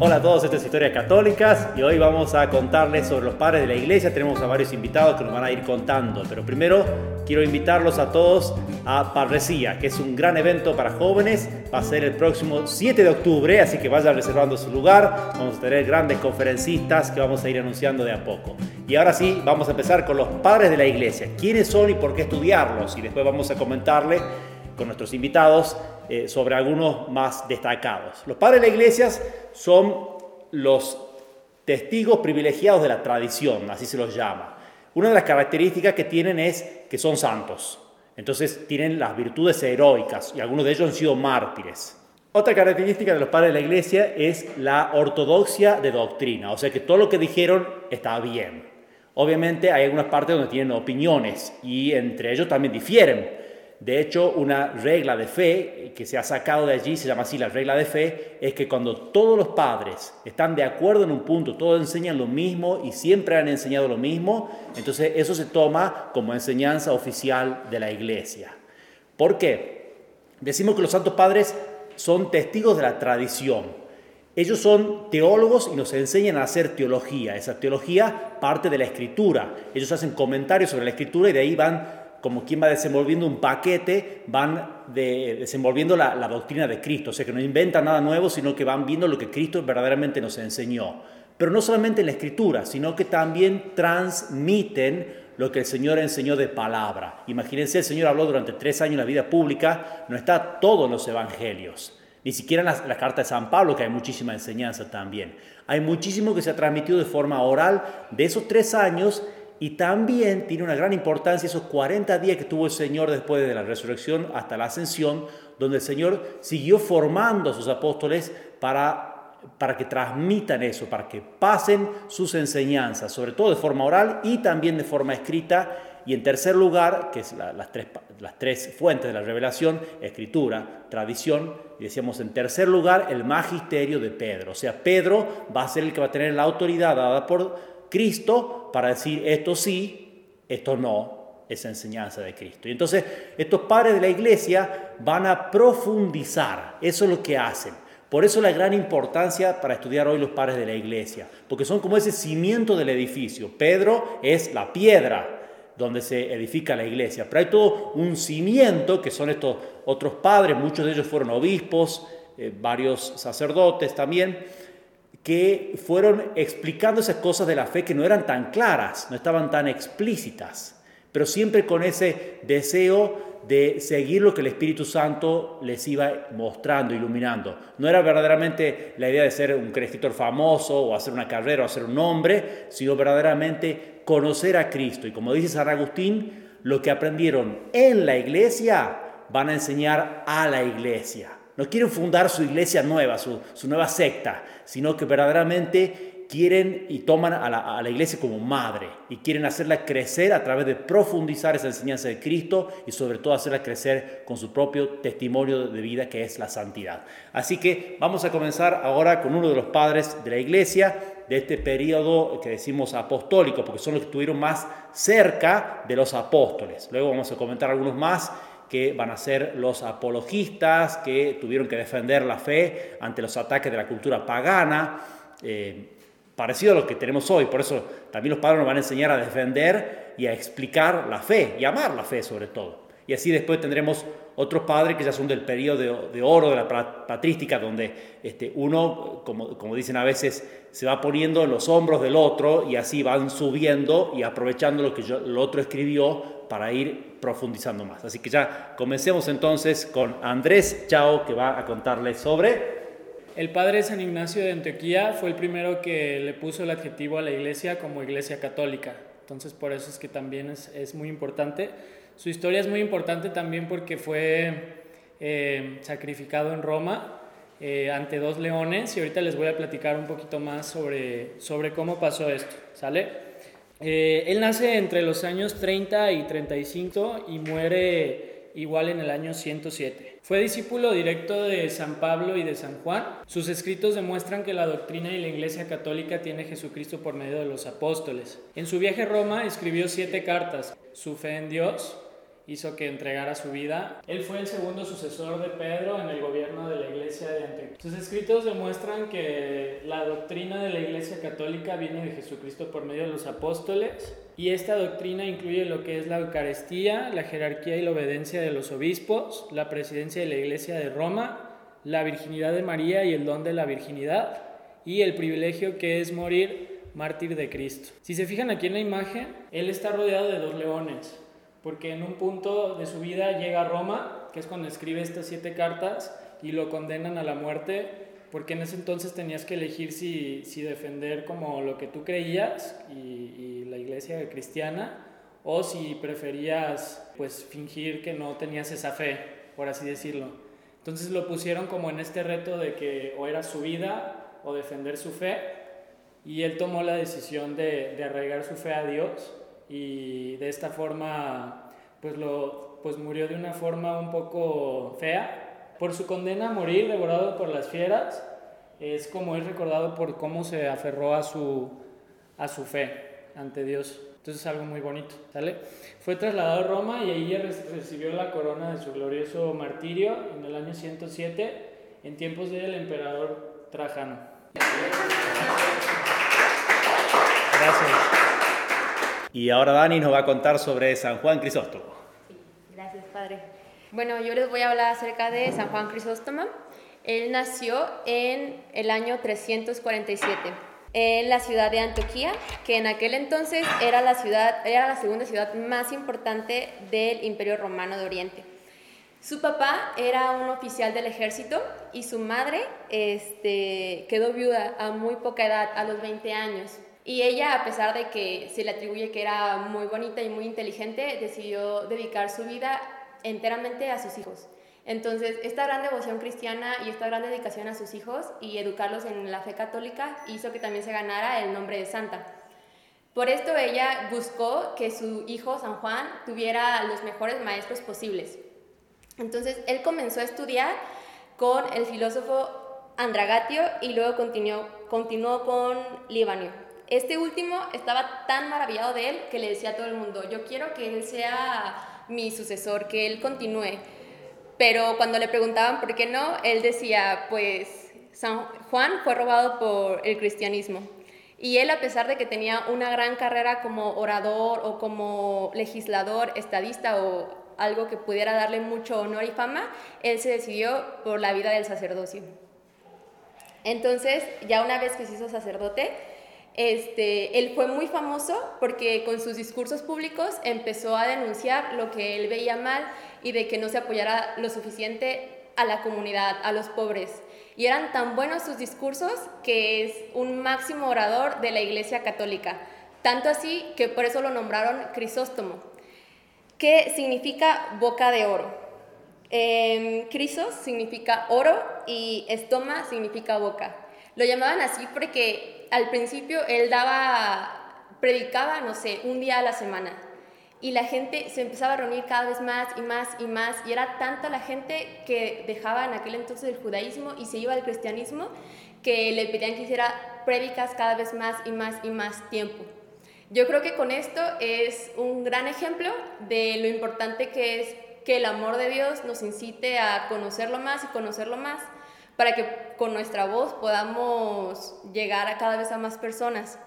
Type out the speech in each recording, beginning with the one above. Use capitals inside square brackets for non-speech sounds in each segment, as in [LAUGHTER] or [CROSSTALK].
Hola a todos, estas es Historias Católicas y hoy vamos a contarles sobre los padres de la iglesia. Tenemos a varios invitados que nos van a ir contando, pero primero quiero invitarlos a todos a Parresía, que es un gran evento para jóvenes. Va a ser el próximo 7 de octubre, así que vayan reservando su lugar. Vamos a tener grandes conferencistas que vamos a ir anunciando de a poco. Y ahora sí, vamos a empezar con los padres de la iglesia. ¿Quiénes son y por qué estudiarlos? Y después vamos a comentarle con nuestros invitados eh, sobre algunos más destacados. Los padres de la iglesia son los testigos privilegiados de la tradición, así se los llama. Una de las características que tienen es que son santos. Entonces tienen las virtudes heroicas y algunos de ellos han sido mártires. Otra característica de los padres de la iglesia es la ortodoxia de doctrina, o sea que todo lo que dijeron está bien. Obviamente hay algunas partes donde tienen opiniones y entre ellos también difieren. De hecho, una regla de fe que se ha sacado de allí, se llama así la regla de fe, es que cuando todos los padres están de acuerdo en un punto, todos enseñan lo mismo y siempre han enseñado lo mismo, entonces eso se toma como enseñanza oficial de la iglesia. ¿Por qué? Decimos que los santos padres son testigos de la tradición. Ellos son teólogos y nos enseñan a hacer teología. Esa teología parte de la escritura. Ellos hacen comentarios sobre la escritura y de ahí van como quien va desenvolviendo un paquete, van desenvolviendo la, doctrina de Cristo. O sea, que no inventan nada nuevo, sino que van viendo lo que Cristo verdaderamente nos enseñó. Pero no solamente en la escritura, sino que también transmiten lo que el Señor enseñó de palabra. Imagínense, el Señor habló durante tres años en la vida pública, no está todo en los evangelios. Ni siquiera en la, la, carta de San Pablo, que hay muchísima enseñanza también. Hay muchísimo que se ha transmitido de forma oral de esos tres años y también tiene una gran importancia esos 40 días que tuvo el Señor después de la resurrección hasta la ascensión, donde el Señor siguió formando a sus apóstoles para, para que transmitan eso, para que pasen sus enseñanzas, sobre todo de forma oral y también de forma escrita. Y en tercer lugar, que es las, tres, las tres fuentes de la revelación, escritura, tradición, y decíamos en tercer lugar el magisterio de Pedro. O sea, Pedro va a ser el que va a tener la autoridad dada por Cristo para decir esto sí, esto no, esa enseñanza de Cristo. Y entonces estos padres de la iglesia van a profundizar, eso es lo que hacen. Por eso la gran importancia para estudiar hoy los padres de la iglesia, porque son como ese cimiento del edificio. Pedro es la piedra donde se edifica la iglesia, pero hay todo un cimiento que son estos otros padres, muchos de ellos fueron obispos, eh, varios sacerdotes también, que fueron explicando esas cosas de la fe que no eran tan claras, no estaban tan explícitas, pero siempre con ese deseo de seguir lo que el Espíritu Santo les iba mostrando, iluminando. No era verdaderamente la idea de ser un escritor famoso o hacer una carrera o hacer un nombre, sino verdaderamente conocer a Cristo. Y como dice San Agustín, lo que aprendieron en la iglesia van a enseñar a la iglesia. No quieren fundar su iglesia nueva, su, nueva secta, sino que verdaderamente quieren y toman a la, iglesia como madre y quieren hacerla crecer a través de profundizar esa enseñanza de Cristo y sobre todo hacerla crecer con su propio testimonio de vida que es la santidad. Así que vamos a comenzar ahora con uno de los padres de la iglesia de este periodo que decimos apostólico, porque son los que estuvieron más cerca de los apóstoles. Luego vamos a comentar algunos más que van a ser los apologistas que tuvieron que defender la fe ante los ataques de la cultura pagana, eh, parecido a lo que tenemos hoy. Por eso también los padres nos van a enseñar a defender y a explicar la fe y amar la fe sobre todo. Y así después tendremos otros padres que ya son del periodo de, oro de la patrística, donde este, uno, como, como, dicen a veces, se va poniendo en los hombros del otro y así van subiendo y aprovechando lo que el otro escribió para ir profundizando más. Así que ya comencemos entonces con Andrés Chao, que va a contarles sobre... El padre San Ignacio de Antioquía fue el primero que le puso el adjetivo a la iglesia como iglesia católica. Entonces por eso es que también es, es muy importante. Su historia es muy importante también porque fue eh, sacrificado en Roma eh, ante dos leones y ahorita les voy a platicar un poquito más sobre, sobre cómo pasó esto. ¿Sale? Eh, él nace entre los años 30 y 35 y muere igual en el año 107. Fue discípulo directo de San Pablo y de San Juan. Sus escritos demuestran que la doctrina y la Iglesia Católica tiene Jesucristo por medio de los apóstoles. En su viaje a Roma escribió siete cartas, su fe en Dios hizo que entregara su vida. Él fue el segundo sucesor de Pedro en el gobierno de la iglesia de Antioquía. Sus escritos demuestran que la doctrina de la iglesia católica viene de Jesucristo por medio de los apóstoles y esta doctrina incluye lo que es la Eucaristía, la jerarquía y la obediencia de los obispos, la presidencia de la iglesia de Roma, la virginidad de María y el don de la virginidad y el privilegio que es morir mártir de Cristo. Si se fijan aquí en la imagen, él está rodeado de dos leones porque en un punto de su vida llega a Roma, que es cuando escribe estas siete cartas, y lo condenan a la muerte, porque en ese entonces tenías que elegir si, si defender como lo que tú creías y, la iglesia cristiana, o si preferías pues fingir que no tenías esa fe, por así decirlo. Entonces lo pusieron como en este reto de que o era su vida o defender su fe, y él tomó la decisión de, de arraigar su fe a Dios y de esta forma pues, lo, pues murió de una forma un poco fea. Por su condena a morir devorado por las fieras, es como es recordado por cómo se aferró a su, a su fe ante Dios. Entonces es algo muy bonito, ¿sale? Fue trasladado a Roma y ahí recibió la corona de su glorioso martirio en el año 107, en tiempos del emperador Trajano. Gracias. Y ahora Dani nos va a contar sobre San Juan Crisóstomo. Sí, gracias, Padre. Bueno, yo les voy a hablar acerca de San Juan Crisóstomo. Él nació en el año 347 en la ciudad de Antioquía, que en aquel entonces era la, ciudad, era la segunda ciudad más importante del Imperio Romano de Oriente. Su papá era un oficial del ejército y su madre este, quedó viuda a muy poca edad, a los 20 años. Y ella, a pesar de que se le atribuye que era muy bonita y muy inteligente, decidió dedicar su vida enteramente a sus hijos. Entonces, esta gran devoción cristiana y esta gran dedicación a sus hijos y educarlos en la fe católica hizo que también se ganara el nombre de santa. Por esto ella buscó que su hijo San Juan tuviera los mejores maestros posibles. Entonces, él comenzó a estudiar con el filósofo Andragatio y luego continuó, con Libanio. Este último estaba tan maravillado de él que le decía a todo el mundo, yo quiero que él sea mi sucesor, que él continúe. Pero cuando le preguntaban por qué no, él decía, pues San Juan fue robado por el cristianismo. Y él, a pesar de que tenía una gran carrera como orador o como legislador, estadista o algo que pudiera darle mucho honor y fama, él se decidió por la vida del sacerdocio. Entonces, ya una vez que se hizo sacerdote, este, él fue muy famoso porque con sus discursos públicos empezó a denunciar lo que él veía mal y de que no se apoyara lo suficiente a la comunidad, a los pobres. Y eran tan buenos sus discursos que es un máximo orador de la Iglesia Católica. Tanto así que por eso lo nombraron Crisóstomo, que significa boca de oro. Eh, Crisos significa oro y estoma significa boca. Lo llamaban así porque al principio él daba, predicaba, no sé, un día a la semana. Y la gente se empezaba a reunir cada vez más y más y más. Y era tanta la gente que dejaba en aquel entonces el judaísmo y se iba al cristianismo que le pedían que hiciera prédicas cada vez más y más y más tiempo. Yo creo que con esto es un gran ejemplo de lo importante que es que el amor de Dios nos incite a conocerlo más y conocerlo más para que con nuestra voz podamos llegar a cada vez a más personas.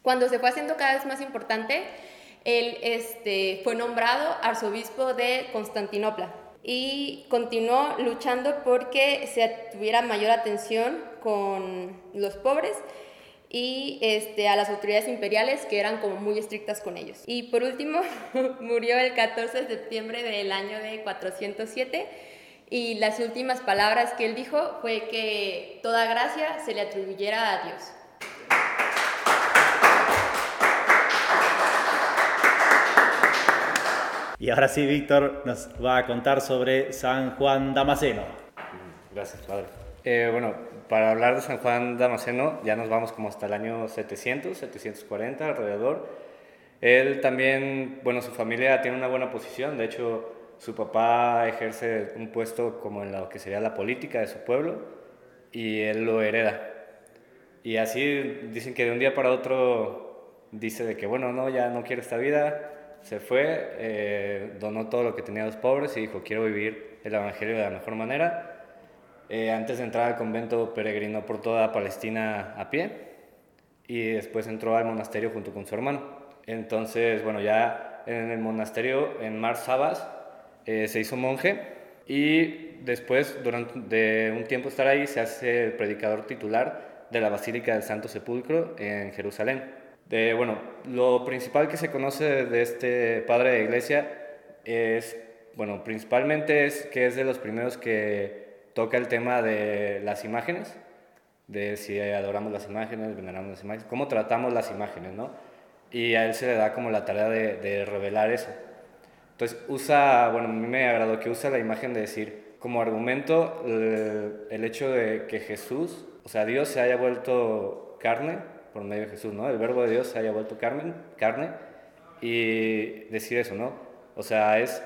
Cuando se fue haciendo cada vez más importante, él este, fue nombrado arzobispo de Constantinopla y continuó luchando porque se tuviera mayor atención con los pobres y este, a las autoridades imperiales que eran como muy estrictas con ellos. Y por último, [LAUGHS] murió el 14 de septiembre del año de 407 y las últimas palabras que él dijo fue que toda gracia se le atribuyera a Dios. Y ahora sí, Víctor nos va a contar sobre San Juan Damasceno. Gracias, padre. Eh, bueno, para hablar de San Juan Damasceno ya nos vamos como hasta el año 700, 740 alrededor. Él también, bueno, su familia tiene una buena posición, de hecho su papá ejerce un puesto como en lo que sería la política de su pueblo y él lo hereda. Y así dicen que de un día para otro dice de que, bueno, no, ya no quiero esta vida, se fue, eh, donó todo lo que tenía a los pobres y dijo, quiero vivir el Evangelio de la mejor manera. Eh, antes de entrar al convento peregrinó por toda Palestina a pie y después entró al monasterio junto con su hermano. Entonces, bueno, ya en el monasterio, en Mar Sabas, eh, se hizo monje y después, durante un tiempo estar ahí, se hace el predicador titular de la Basílica del Santo Sepulcro en Jerusalén. De, bueno, lo principal que se conoce de este padre de iglesia es, bueno, principalmente es que es de los primeros que toca el tema de las imágenes, de si adoramos las imágenes, veneramos las imágenes, cómo tratamos las imágenes, ¿no? Y a él se le da como la tarea de, de revelar eso. Entonces usa, bueno, a mí me agradó que usa la imagen de decir, como argumento, el, hecho de que Jesús, o sea, Dios se haya vuelto carne por medio de Jesús, ¿no? El verbo de Dios se haya vuelto carne, carne y decir eso, ¿no? O sea, es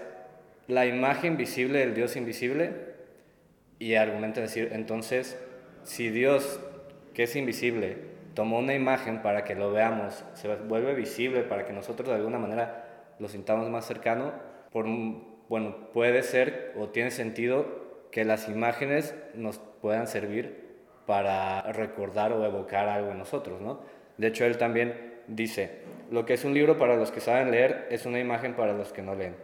la imagen visible del Dios invisible y argumenta decir, entonces, si Dios, que es invisible, tomó una imagen para que lo veamos, se vuelve visible para que nosotros de alguna manera lo sintamos más cercano, por, bueno, puede ser o tiene sentido que las imágenes nos puedan servir para recordar o evocar algo en nosotros, ¿no? De hecho, él también dice, lo que es un libro para los que saben leer es una imagen para los que no leen.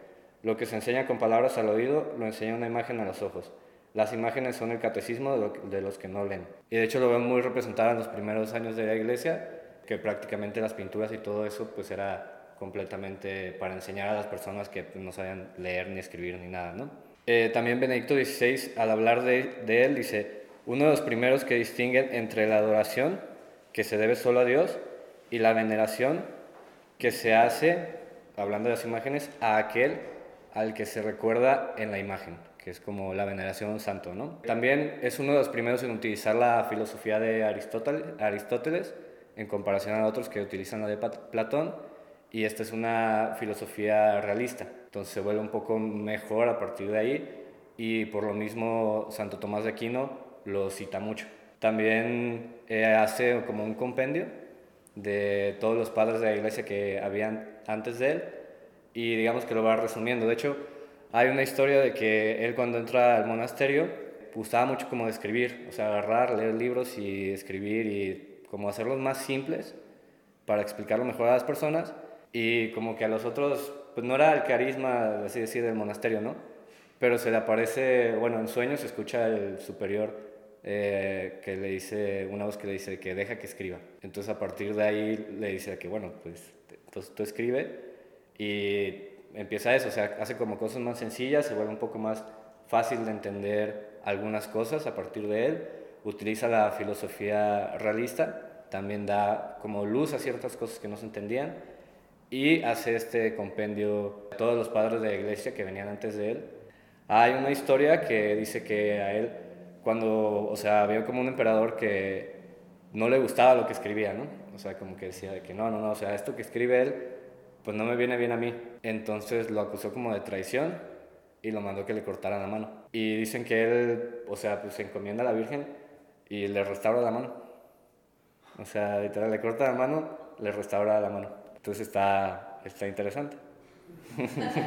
Lo que se enseña con palabras al oído lo enseña una imagen a los ojos. Las imágenes son el catecismo de, los que no leen. Y de hecho lo veo muy representado en los primeros años de la iglesia, que prácticamente las pinturas y todo eso pues era completamente para enseñar a las personas que pues, no sabían leer ni escribir ni nada, ¿no? Eh, también Benedicto XVI, al hablar de, él, dice, uno de los primeros que distinguen entre la adoración, que se debe solo a Dios, y la veneración, que se hace, hablando de las imágenes, a aquel al que se recuerda en la imagen, que es como la veneración a santo. ¿no? También es uno de los primeros en utilizar la filosofía de Aristóteles en comparación a otros que utilizan la de Platón, y esta es una filosofía realista, entonces se vuelve un poco mejor a partir de ahí, y por lo mismo Santo Tomás de Aquino lo cita mucho. También eh, hace como un compendio de todos los padres de la iglesia que habían antes de él y digamos que lo va resumiendo. De hecho, hay una historia de que él cuando entra al monasterio gustaba mucho como de escribir, o sea, agarrar, leer libros y escribir y como hacerlos más simples para explicarlo mejor a las personas y como que a los otros, pues no era el carisma, así decir, del monasterio, ¿no? Pero se le aparece, bueno, en sueños se escucha el superior eh, que le dice, una voz que le dice que deja que escriba. Entonces a partir de ahí le dice que bueno, pues entonces tú escribe y empieza eso, o sea, hace como cosas más sencillas, se vuelve un poco más fácil de entender algunas cosas a partir de él, utiliza la filosofía realista, también da como luz a ciertas cosas que no se entendían y hace este compendio de todos los padres de la iglesia que venían antes de él. Hay una historia que dice que a él cuando, o sea, veo como un emperador que no le gustaba lo que escribía, ¿no? O sea, como que decía que no, no, no, o sea, esto que escribe él, pues no me viene bien a mí. Entonces lo acusó como de traición y lo mandó que le cortara la mano. Y dicen que él, o sea, pues se encomienda a la Virgen y le restaura la mano. O sea, literal, le corta la mano, le restaura la mano. Entonces está, está interesante. [LAUGHS]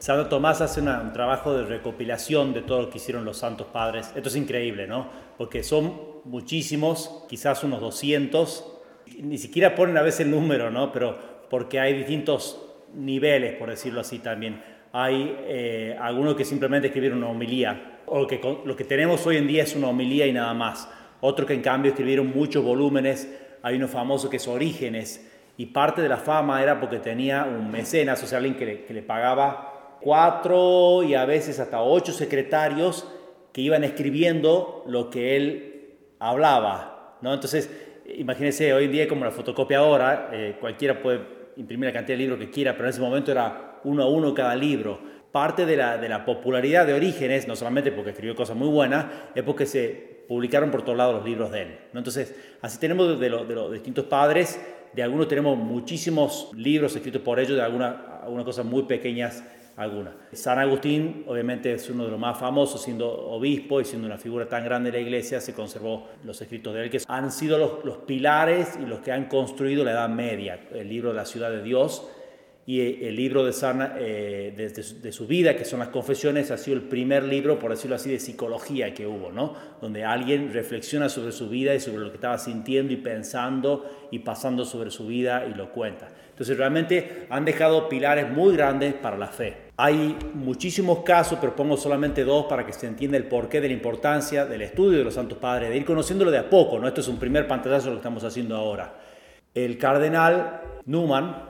Santo Tomás hace un trabajo de recopilación de todo lo que hicieron los santos padres. Esto es increíble, ¿no? Porque son muchísimos, quizás unos 200, ni siquiera ponen a veces el número, ¿no? Pero porque hay distintos niveles, por decirlo así también. Hay eh, algunos que simplemente escribieron una homilía, lo que tenemos hoy en día es una homilía y nada más. Otros que en cambio escribieron muchos volúmenes, hay uno famoso que es Orígenes, y parte de la fama era porque tenía un mecenas, o sea, alguien que que le pagaba cuatro y a veces hasta ocho secretarios que iban escribiendo lo que él hablaba. ¿no? Entonces, imagínense, hoy en día como la fotocopiadora, eh, cualquiera puede imprimir la cantidad de libros que quiera, pero en ese momento era uno a uno cada libro. Parte de la, de la popularidad de Orígenes, no solamente porque escribió cosas muy buenas, es porque se publicaron por todos lados los libros de él. ¿no? Entonces, así tenemos de, de los distintos padres, de algunos tenemos muchísimos libros escritos por ellos, de algunas algunas cosas muy pequeñas alguna. San Agustín, obviamente, es uno de los más famosos, siendo obispo y siendo una figura tan grande de la iglesia, se conservó los escritos de él, que han sido los, los pilares y los que han construido la Edad Media, el libro de la ciudad de Dios y el libro de, Sana, eh, de, su vida, que son las confesiones, ha sido el primer libro, por decirlo así, de psicología que hubo, ¿no? donde alguien reflexiona sobre su vida y sobre lo que estaba sintiendo y pensando y pasando sobre su vida y lo cuenta. Entonces realmente han dejado pilares muy grandes para la fe. Hay muchísimos casos, pero pongo solamente dos para que se entienda el porqué de la importancia del estudio de los Santos Padres, de ir conociéndolo de a poco, ¿no? Esto es un primer pantallazo de lo que estamos haciendo ahora. El cardenal Newman,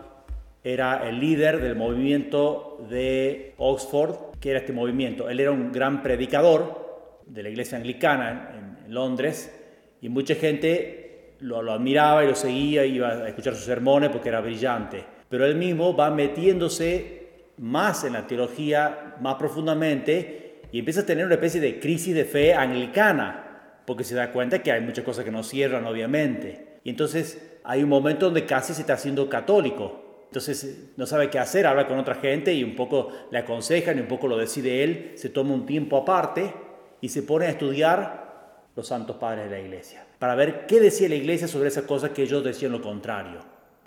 era el líder del movimiento de Oxford, que era este movimiento. Él era un gran predicador de la iglesia anglicana en, Londres y mucha gente lo, lo, admiraba y lo seguía, iba a escuchar sus sermones porque era brillante. Pero él mismo va metiéndose más en la teología, más profundamente, y empieza a tener una especie de crisis de fe anglicana, porque se da cuenta que hay muchas cosas que no cierran, obviamente. Y entonces hay un momento donde casi se está haciendo católico, entonces no sabe qué hacer, habla con otra gente y un poco le aconsejan y un poco lo decide él, se toma un tiempo aparte y se pone a estudiar los santos padres de la iglesia, para ver qué decía la iglesia sobre esas cosas que ellos decían lo contrario,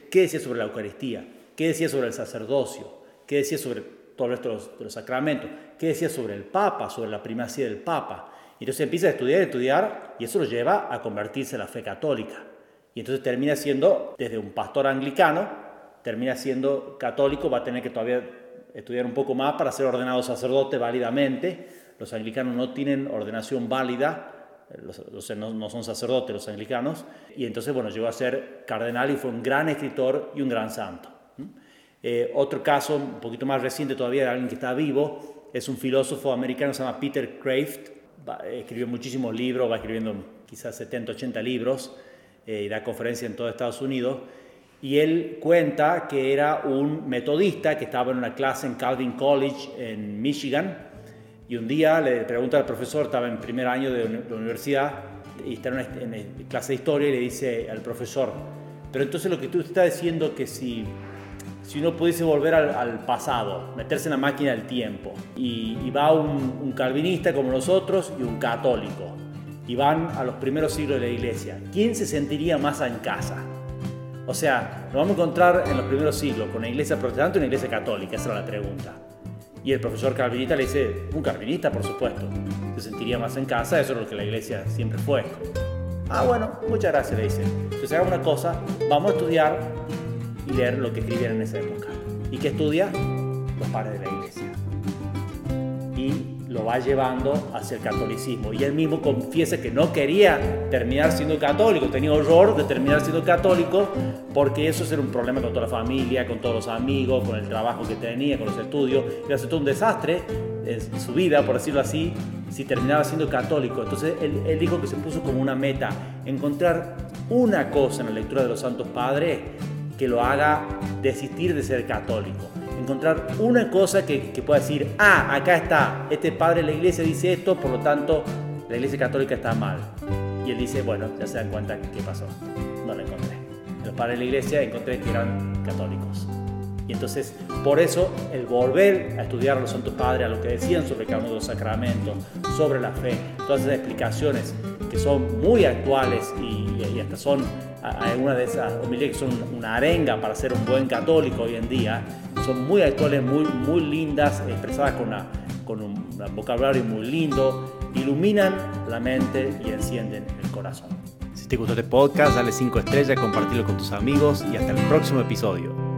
qué decía sobre la Eucaristía, qué decía sobre el sacerdocio, qué decía sobre todo el resto de los, sacramentos, qué decía sobre el Papa, sobre la primacía del Papa. Y entonces empieza a estudiar, a estudiar, y eso lo lleva a convertirse en la fe católica. Y entonces termina siendo desde un pastor anglicano termina siendo católico, va a tener que todavía estudiar un poco más para ser ordenado sacerdote válidamente. Los anglicanos no tienen ordenación válida, no, son sacerdotes los anglicanos, y entonces, bueno, llegó a ser cardenal y fue un gran escritor y un gran santo. Eh, otro caso, un poquito más reciente todavía, de alguien que está vivo, es un filósofo americano, se llama Peter Kraft, escribió muchísimos libros, va escribiendo quizás 70, 80 libros, eh, y da conferencias en todo Estados Unidos, y él cuenta que era un metodista que estaba en una clase en Calvin College en Michigan y un día le pregunta al profesor, estaba en primer año de la universidad y está en, clase de historia y le dice al profesor, pero entonces lo que tú estás diciendo que si, si uno pudiese volver al, pasado, meterse en la máquina del tiempo y, va un calvinista como nosotros y un católico y van a los primeros siglos de la iglesia, ¿quién se sentiría más en casa? O sea, nos vamos a encontrar en los primeros siglos con una iglesia protestante o una iglesia católica, esa era la pregunta. Y el profesor calvinista le dice, un calvinista, por supuesto, se sentiría más en casa, eso es lo que la iglesia siempre fue. Ah, bueno, muchas gracias, le dice. Entonces hagamos una cosa, vamos a estudiar y leer lo que escribieron en esa época. ¿Y qué estudia? Los padres de la iglesia. Lo va llevando hacia el catolicismo. Y él mismo confiesa que no quería terminar siendo católico, tenía horror de terminar siendo católico porque eso era un problema con toda la familia, con todos los amigos, con el trabajo que tenía, con los estudios. Hace todo un desastre en su vida, por decirlo así, si terminaba siendo católico. Entonces él, él dijo que se puso como una meta encontrar una cosa en la lectura de los Santos Padres que lo haga desistir de ser católico encontrar una cosa que, que, pueda decir, ah, acá está, este padre de la iglesia dice esto, por lo tanto la iglesia católica está mal. Y él dice, bueno, ya se dan cuenta qué pasó. No lo encontré. Los padres de la iglesia encontré que eran católicos. Y entonces, por eso, el volver a estudiar a los santos padres, a lo que decían sobre cada uno de los sacramentos, sobre la fe, todas esas explicaciones que son muy actuales y, y hasta son algunas de esas homilías que son una arenga para ser un buen católico hoy en día, son muy actuales, muy, muy lindas, expresadas con, con un, vocabulario muy lindo, iluminan la mente y encienden el corazón. Si te gustó este podcast, dale 5 estrellas, compartirlo con tus amigos y hasta el próximo episodio.